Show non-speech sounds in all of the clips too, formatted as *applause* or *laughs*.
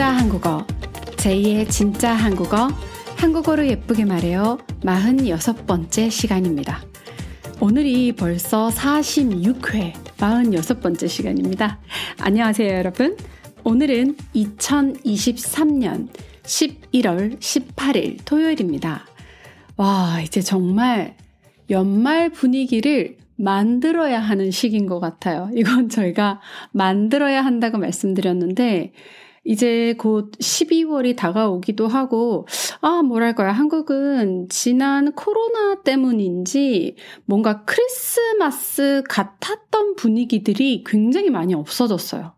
진짜 한국어, 제2의 진짜 한국어, 한국어로 예쁘게 말해요. 46번째 시간입니다. 오늘이 벌써 46회, 46번째 시간입니다. 안녕하세요, 여러분. 오늘은 2023년 11월 18일 토요일입니다. 와, 이제 정말 연말 분위기를 만들어야 하는 시기인 것 같아요. 이건 저희가 만들어야 한다고 말씀드렸는데, 이제 곧 12월이 다가오기도 하고, 아, 뭐랄까요. 한국은 지난 코로나 때문인지 뭔가 크리스마스 같았던 분위기들이 굉장히 많이 없어졌어요.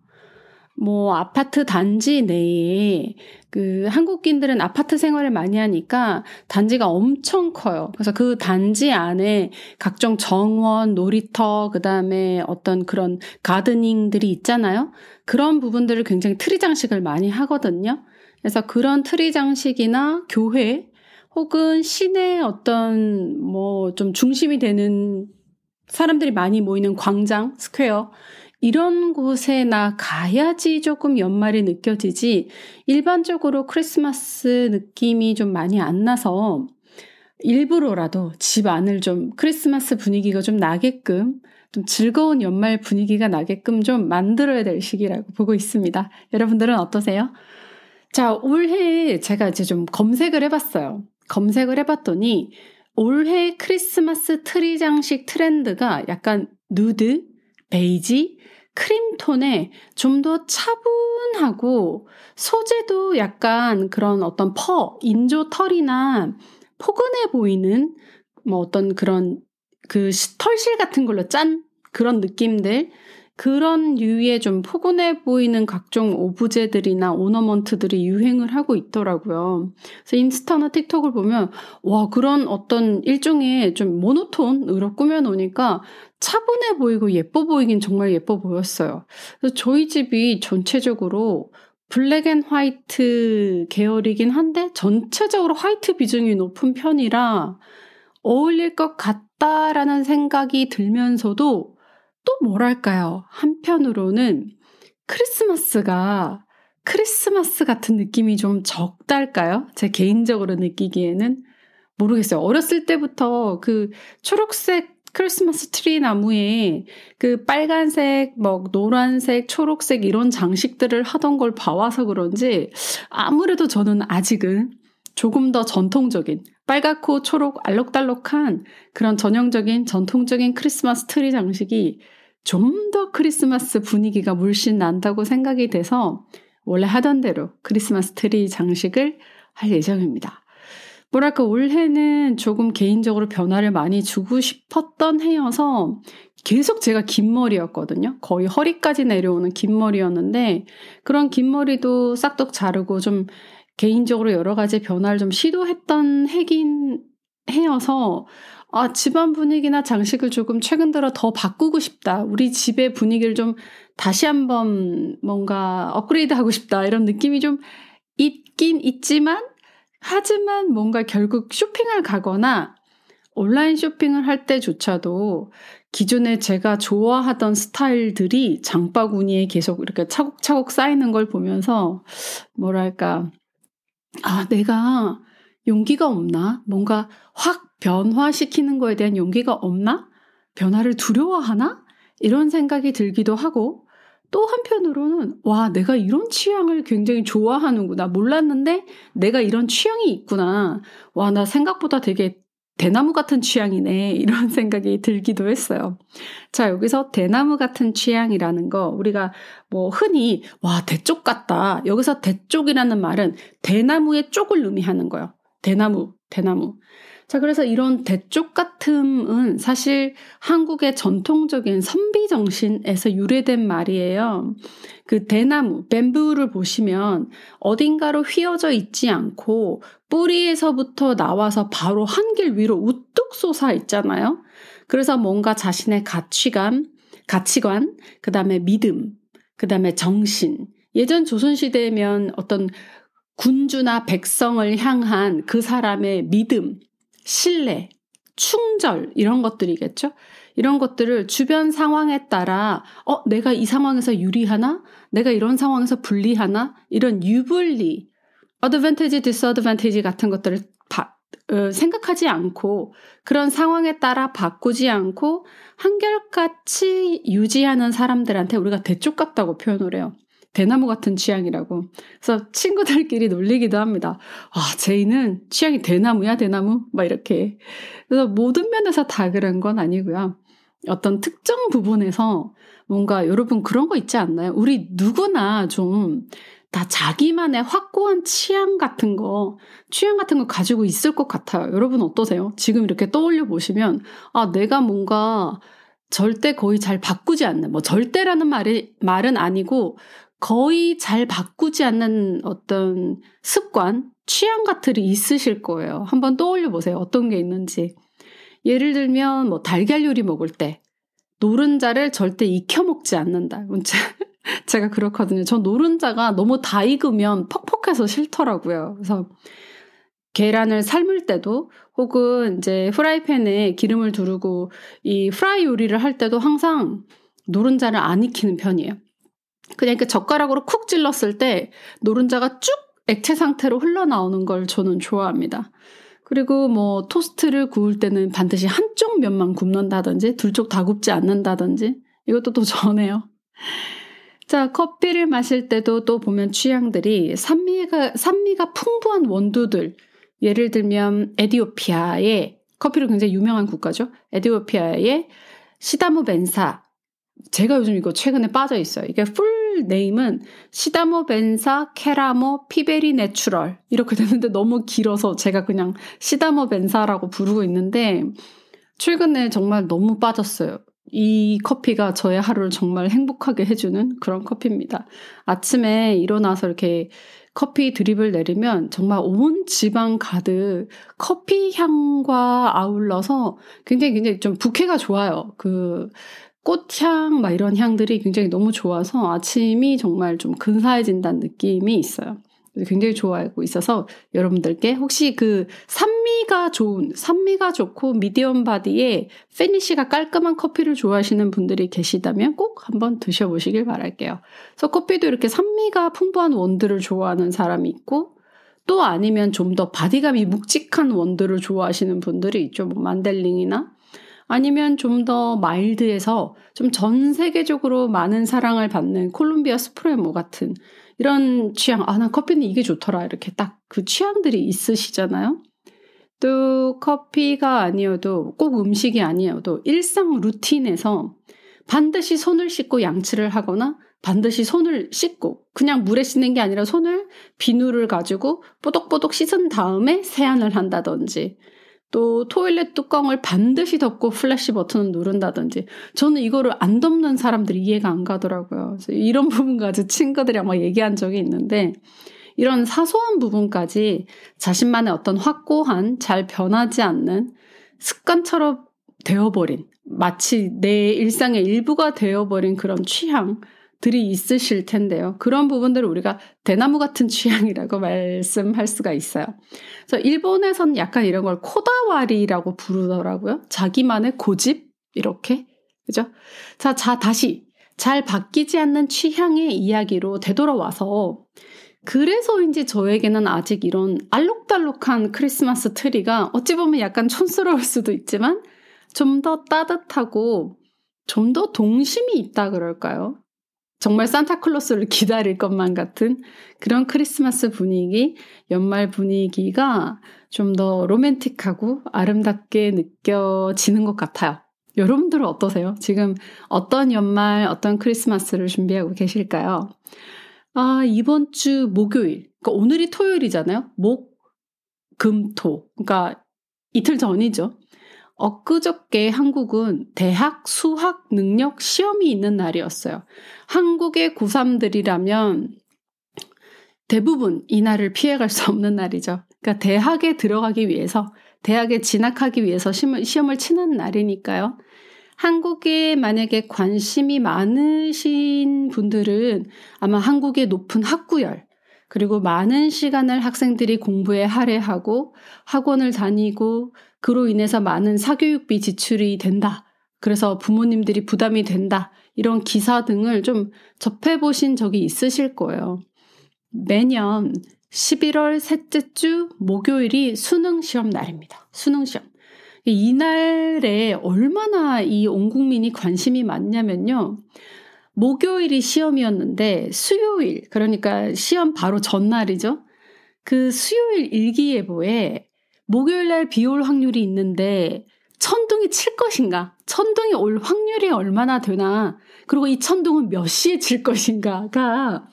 뭐 아파트 단지 내에 그 한국인들은 아파트 생활을 많이 하니까 단지가 엄청 커요. 그래서 그 단지 안에 각종 정원, 놀이터, 그 다음에 어떤 그런 gardening들이 있잖아요. 그런 부분들을 굉장히 트리 장식을 많이 하거든요. 그래서 그런 트리 장식이나 교회 혹은 시내 어떤 뭐 좀 중심이 되는 사람들이 많이 모이는 광장, square 이런 곳에나 가야지 조금 연말이 느껴지지 일반적으로 크리스마스 느낌이 좀 많이 안 나서 일부러라도 집 안을 좀 크리스마스 분위기가 좀 나게끔 좀 즐거운 연말 분위기가 나게끔 좀 만들어야 될 시기라고 보고 있습니다. 여러분들은 어떠세요? 자, 올해 제가 이제 좀 검색을 해봤어요. 검색을 해봤더니 올해 크리스마스 트리 장식 트렌드가 약간 누드, 베이지, 크림톤에 좀 더 차분하고 소재도 약간 그런 어떤 fur, 인조 털이나 포근해 보이는 뭐 어떤 그런 그 털실 같은 걸로 짠 그런 느낌들 그런 류의 좀 포근해 보이는 각종 오브제들이나 오너먼트들이 유행을 하고 있더라고요. 그래서 인스타나 틱톡을 보면 와 그런 어떤 일종의 좀 모노톤으로 꾸며놓으니까 차분해 보이고 예뻐 보이긴 정말 예뻐 보였어요. 그래서 저희 집이 전체적으로 black and white 계열이긴 한데 전체적으로 white 비중이 높은 편이라 어울릴 것 같다라는 생각이 들면서도 또 뭐랄까요. 한편으로는 크리스마스가 크리스마스 같은 느낌이 좀 적달까요? 제 개인적으로 느끼기에는 모르겠어요. 어렸을 때부터 그 초록색 크리스마스 트리 나무에 그 빨간색, 뭐 노란색, 초록색 이런 장식들을 하던 걸 봐와서 그런지 아무래도 저는 아직은 조금 더 전통적인 빨갛고 초록 알록달록한 그런 전형적인 전통적인 크리스마스 트리 장식이 좀 더 크리스마스 분위기가 물씬 난다고 생각이 돼서 원래 하던 대로 크리스마스 트리 장식을 할 예정입니다. 뭐랄까 올해는 조금 개인적으로 변화를 많이 주고 싶었던 해여서 계속 제가 긴 머리였거든요. 거의 허리까지 내려오는 긴 머리였는데 그런 긴 머리도 싹둑 자르고 좀 개인적으로 여러 가지 변화를 좀 시도했던 해긴 해여서 아, 집안 분위기나 장식을 조금 최근 들어 더 바꾸고 싶다. 우리 집의 분위기를 좀 다시 한번 뭔가 업그레이드 하고 싶다. 이런 느낌이 좀 있긴 있지만, 하지만 뭔가 결국 쇼핑을 가거나 온라인 쇼핑을 할 때조차도 기존에 제가 좋아하던 스타일들이 장바구니에 계속 이렇게 차곡차곡 쌓이는 걸 보면서 뭐랄까 아, 내가 용기가 없나? 뭔가 확 변화시키는 거에 대한 용기가 없나? 변화를 두려워하나? 이런 생각이 들기도 하고, 또 한편으로는, 와, 내가 이런 취향을 굉장히 좋아하는구나. 몰랐는데 내가 이런 취향이 있구나. 와, 나 생각보다 되게 대나무 같은 취향이네. 이런 *laughs* 생각이 들기도 했어요. 자, 여기서 대나무 같은 취향이라는 거, 우리가 뭐 흔히, 와, 대쪽 같다. 여기서 대쪽이라는 말은 대나무의 쪽을 의미하는 거예요. 대나무, 대나무. 자, 그래서 이런 대쪽 같음은 사실 한국의 전통적인 선비 정신에서 유래된 말이에요. 그 대나무, 뱀부를 보시면 어딘가로 휘어져 있지 않고 뿌리에서부터 나와서 바로 한길 위로 우뚝 솟아 있잖아요. 그래서 뭔가 자신의 가치관, 가치관, 그 다음에 믿음, 그 다음에 정신. 예전 조선시대면 어떤 군주나 백성을 향한 그 사람의 믿음, 신뢰, 충절 이런 것들이겠죠. 이런 것들을 주변 상황에 따라 어 내가 이 상황에서 유리하나 내가 이런 상황에서 불리하나 이런 유불리 advantage disadvantage 같은 것들을 바, 어, 생각하지 않고 그런 상황에 따라 바꾸지 않고 한결같이 유지하는 사람들한테 우리가 대쪽 같다고 표현을 해요. 대나무 같은 취향이라고. 그래서 친구들끼리 놀리기도 합니다. 아, 제이는 취향이 대나무야, 대나무? 막 이렇게. 그래서 모든 면에서 다 그런 건 아니고요. 어떤 특정 부분에서 뭔가 여러분 그런 거 있지 않나요? 우리 누구나 좀 다 자기만의 확고한 취향 같은 거, 취향 같은 거 가지고 있을 것 같아요. 여러분 어떠세요? 지금 이렇게 떠올려 보시면, 아, 내가 뭔가 절대 거의 잘 바꾸지 않는, 뭐 절대라는 말이, 말은 아니고 거의 잘 바꾸지 않는 어떤 습관, 취향 같은 게 있으실 거예요. 한번 떠올려 보세요. 어떤 게 있는지. 예를 들면 뭐 달걀 요리 먹을 때 노른자를 절대 익혀 먹지 않는다. *laughs* 제가 그렇거든요. 저 노른자가 너무 다 익으면 퍽퍽해서 싫더라고요. 그래서 계란을 삶을 때도 혹은 이제 프라이팬에 기름을 두르고 이 프라이 요리를 할 때도 항상 노른자를 안 익히는 편이에요. 그냥 그 젓가락으로 쿡 찔렀을 때 노른자가 쭉 액체 상태로 흘러나오는 걸 저는 좋아합니다. 그리고 뭐 토스트를 구울 때는 반드시 한쪽 면만 굽는다든지 둘 쪽 다 굽지 않는다든지 이것도 또 정해요. 자, 커피를 마실 때도 또 보면 취향들이 산미가, 산미가 풍부한 원두들. 예를 들면 에디오피아의 커피로 굉장히 유명한 국가죠. 에디오피아의 시다무 벤사. 제가 요즘 이거 최근에 빠져 있어요. 이게 full name은 시다모 벤사 케라모 peaberry natural 이렇게 되는데 너무 길어서 제가 그냥 시다모 벤사라고 부르고 있는데 최근에 정말 너무 빠졌어요. 이 커피가 저의 하루를 정말 행복하게 해주는 그런 커피입니다. 아침에 일어나서 이렇게 커피 드립을 내리면 정말 온 집안 가득 커피 향과 아울러서 굉장히 굉장히 좀 부캐가 좋아요. 그 꽃향 막 이런 향들이 굉장히 너무 좋아서 아침이 정말 좀 근사해진다는 느낌이 있어요. 굉장히 좋아하고 있어서 여러분들께 혹시 그 산미가 좋은, 산미가 좋고 medium body에 finish가 깔끔한 커피를 좋아하시는 분들이 계시다면 꼭 한번 드셔보시길 바랄게요. 그래서 커피도 이렇게 산미가 풍부한 원두를 좋아하는 사람이 있고 또 아니면 좀 더 body감이 묵직한 원두를 좋아하시는 분들이 있죠. 뭐 만델링이나 아니면 좀 더 mild해서 좀 전 세계적으로 많은 사랑을 받는 콜롬비아 스프레모 같은 이런 취향, 아, 나 커피는 이게 좋더라. 이렇게 딱 그 취향들이 있으시잖아요. 또 커피가 아니어도 꼭 음식이 아니어도 일상 routine에서 반드시 손을 씻고 양치를 하거나 반드시 손을 씻고 그냥 물에 씻는 게 아니라 손을 비누를 가지고 뽀독뽀독 씻은 다음에 세안을 한다든지 또 toilet 뚜껑을 반드시 덮고 flush 버튼을 누른다든지 저는 이거를 안 덮는 사람들이 이해가 안 가더라고요. 이런 부분까지 친구들이랑 막 얘기한 적이 있는데 이런 사소한 부분까지 자신만의 어떤 확고한 잘 변하지 않는 습관처럼 되어버린 마치 내 일상의 일부가 되어버린 그런 취향 들이 있으실 텐데요. 그런 부분들을 우리가 대나무 같은 취향이라고 말씀할 수가 있어요. 그래서 일본에서는 약간 이런 걸 코다와리라고 부르더라고요. 자기만의 고집 이렇게 그죠? 자, 자 다시 잘 바뀌지 않는 취향의 이야기로 되돌아와서 그래서인지 저에게는 아직 이런 알록달록한 크리스마스 트리가 어찌 보면 약간 촌스러울 수도 있지만 좀 더 따뜻하고 좀 더 동심이 있다 그럴까요? 정말 산타클로스를 기다릴 것만 같은 그런 크리스마스 분위기, 연말 분위기가 좀 더 로맨틱하고 아름답게 느껴지는 것 같아요. 여러분들은 어떠세요? 지금 어떤 연말, 어떤 크리스마스를 준비하고 계실까요? 아, 이번 주 목요일. 그러니까 오늘이 토요일이잖아요? 목, 금, 토. 그러니까 이틀 전이죠. 엊그저께 한국은 대학 수학 능력 시험이 있는 날이었어요. 한국의 고3들이라면 대부분 이 날을 피해갈 수 없는 날이죠. 그러니까 대학에 들어가기 위해서, 대학에 진학하기 위해서 시험을, 시험을 치는 날이니까요. 한국에 만약에 관심이 많으신 분들은 아마 한국의 높은 학구열, 그리고 많은 시간을 학생들이 공부에 할애하고 학원을 다니고 그로 인해서 많은 사교육비 지출이 된다. 그래서 부모님들이 부담이 된다. 이런 기사 등을 좀 접해보신 적이 있으실 거예요. 매년 11월 셋째 주 목요일이 수능 시험 날입니다. 수능 시험. 이날에 얼마나 이 온 국민이 관심이 많냐면요. 목요일이 시험이었는데 수요일, 그러니까 시험 바로 전날이죠. 그 수요일 일기예보에 목요일 날 비 올 확률이 있는데 천둥이 칠 것인가? 천둥이 올 확률이 얼마나 되나? 그리고 이 천둥은 몇 시에 칠 것인가가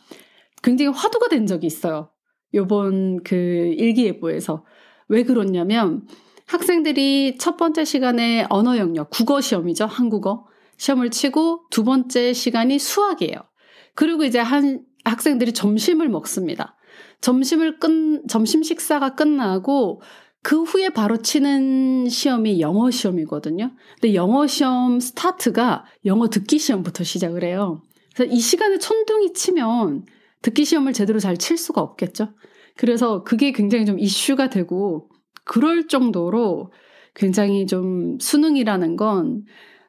굉장히 화두가 된 적이 있어요. 요번 그 일기예보에서. 왜 그렇냐면 학생들이 첫 번째 시간에 언어 영역, 국어 시험이죠. 한국어. 시험을 치고 두 번째 시간이 수학이에요. 그리고 이제 한 학생들이 점심을 먹습니다. 점심을 끝, 점심 식사가 끝나고 그 후에 바로 치는 시험이 영어 시험이거든요. 근데 영어 시험 스타트가 영어 듣기 시험부터 시작을 해요. 그래서 이 시간에 천둥이 치면 듣기 시험을 제대로 잘 칠 수가 없겠죠. 그래서 그게 굉장히 좀 이슈가 되고 그럴 정도로 굉장히 좀 수능이라는 건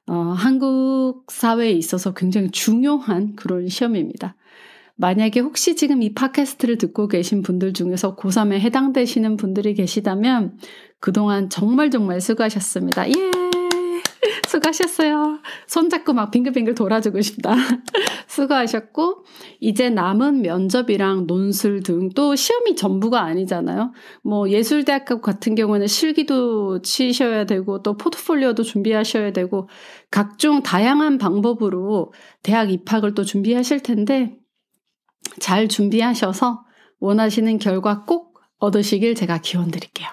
어, 한국 사회에 있어서 굉장히 중요한 그런 시험입니다. 만약에 혹시 지금 이 팟캐스트를 듣고 계신 분들 중에서 고3에 해당되시는 분들이 계시다면 그동안 정말 정말 수고하셨습니다. 예! *laughs* 수고하셨어요. 손잡고 막 빙글빙글 돌아주고 싶다. *laughs* 수고하셨고, 이제 남은 면접이랑 논술 등 또 시험이 전부가 아니잖아요. 뭐 예술대학교 같은 경우는 실기도 치셔야 되고 또 포트폴리오도 준비하셔야 되고 각종 다양한 방법으로 대학 입학을 또 준비하실 텐데 잘 준비하셔서 원하시는 결과 꼭 얻으시길 제가 기원 드릴게요.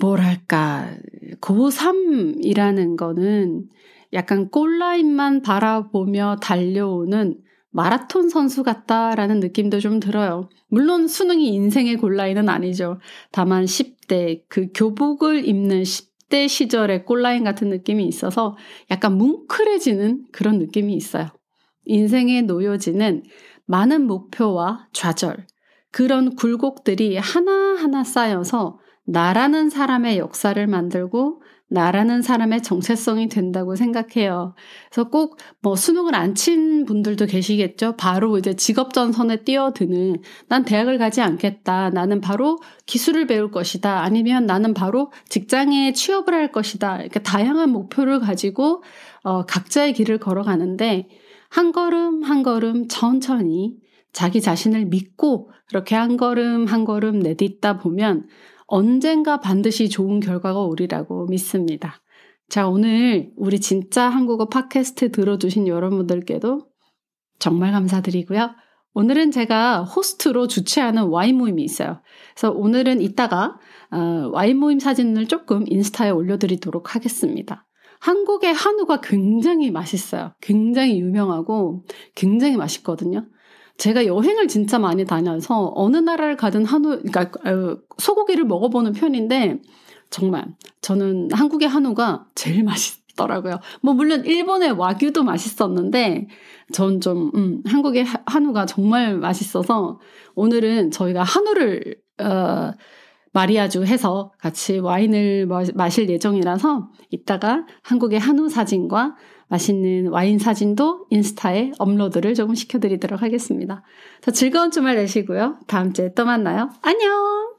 뭐랄까, 고3이라는 거는 약간 골라인만 바라보며 달려오는 마라톤 선수 같다라는 느낌도 좀 들어요. 물론 수능이 인생의 골라인은 아니죠. 다만 10대, 그 교복을 입는 10대 시절의 골라인 같은 느낌이 있어서 약간 뭉클해지는 그런 느낌이 있어요. 인생의 노여지는 많은 목표와 좌절, 그런 굴곡들이 하나하나 쌓여서 나라는 사람의 역사를 만들고 나라는 사람의 정체성이 된다고 생각해요. 그래서 꼭 뭐 수능을 안 친 분들도 계시겠죠. 바로 이제 직업 전선에 뛰어드는 난 대학을 가지 않겠다. 나는 바로 기술을 배울 것이다. 아니면 나는 바로 직장에 취업을 할 것이다. 이렇게 다양한 목표를 가지고 어, 각자의 길을 걸어가는데 한 걸음 한 걸음 천천히 자기 자신을 믿고 그렇게 한 걸음 한 걸음 내딛다 보면 언젠가 반드시 좋은 결과가 오리라고 믿습니다. 자, 오늘 우리 진짜 한국어 팟캐스트 들어주신 여러분들께도 정말 감사드리고요. 오늘은 제가 호스트로 주최하는 와인 모임이 있어요. 그래서 오늘은 이따가 어, 와인 모임 사진을 조금 인스타에 올려드리도록 하겠습니다. 한국의 한우가 굉장히 맛있어요. 굉장히 유명하고 굉장히 맛있거든요. 제가 여행을 진짜 많이 다녀서 어느 나라를 가든 한우, 그러니까 어, 소고기를 먹어보는 편인데 정말 저는 한국의 한우가 제일 맛있더라고요. 뭐 물론 일본의 와규도 맛있었는데 전 좀 음, 한국의 한우가 정말 맛있어서 오늘은 저희가 한우를 어, 마리아주 해서 같이 와인을 마실 예정이라서 이따가 한국의 한우 사진과 맛있는 와인 사진도 인스타에 업로드를 조금 시켜드리도록 하겠습니다. 자, 즐거운 주말 되시고요. 다음 주에 또 만나요. 안녕!